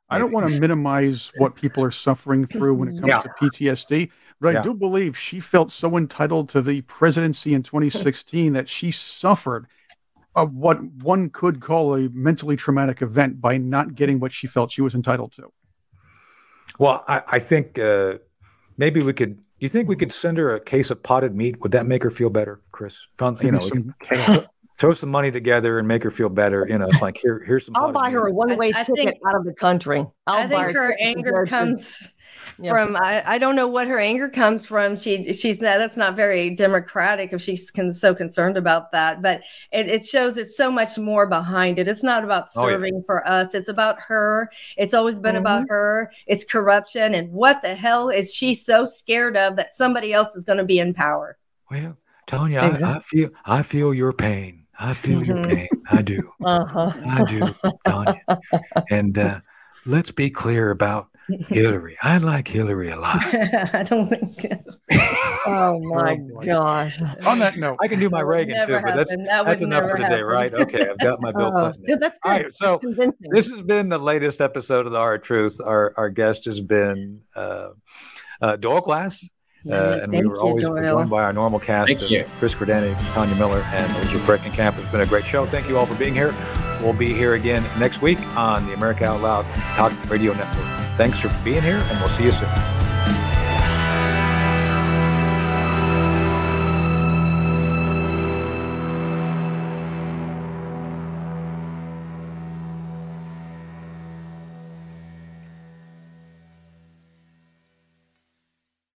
I don't want to minimize what people are suffering through when it comes yeah. to PTSD, but yeah. I do believe she felt so entitled to the presidency in 2016 that she suffered of what one could call a mentally traumatic event by not getting what she felt she was entitled to. Well, I, I think uh, maybe we could. Do you think we could send her a case of potted meat? Would that make her feel better, Chris? Found, you know, some, <laughs> throw some money together and make her feel better. You know, it's like here, here's some. I'll buy her a one-way ticket think, out of the country. I'll i think her, her anger comes yeah. from. I, I don't know what her anger comes from. She she's not, that's not very democratic if she's con, so concerned about that. But it, it shows it's so much more behind it. It's not about serving oh, yeah. for us. It's about her. It's always been mm-hmm. about her. It's corruption and what the hell is she so scared of that somebody else is going to be in power? Well, Tanya, exactly. I, I feel I feel your pain. I feel your mm-hmm. pain. I do. Uh-huh. I do, Tanya. And uh, let's be clear about Hillary. I like Hillary a lot. <laughs> I don't think. oh my oh, gosh! On that note, I can do my Reagan too, but that's that that's enough for today, happen. right? Okay, I've got my <laughs> Bill oh, Clinton. That's good. All right, so this has been the latest episode of the Hard Truth. Our our guest has been uh, uh, Doyle Glass. Uh, and we were always joined by our normal cast Thank of you. Chris Gordani, Tanya Miller, and Elizabeth Breckenkamp. It's been a great show. Thank you all for being here. We'll be here again next week on the America Out Loud Talk Radio Network. Thanks for being here, and we'll see you soon.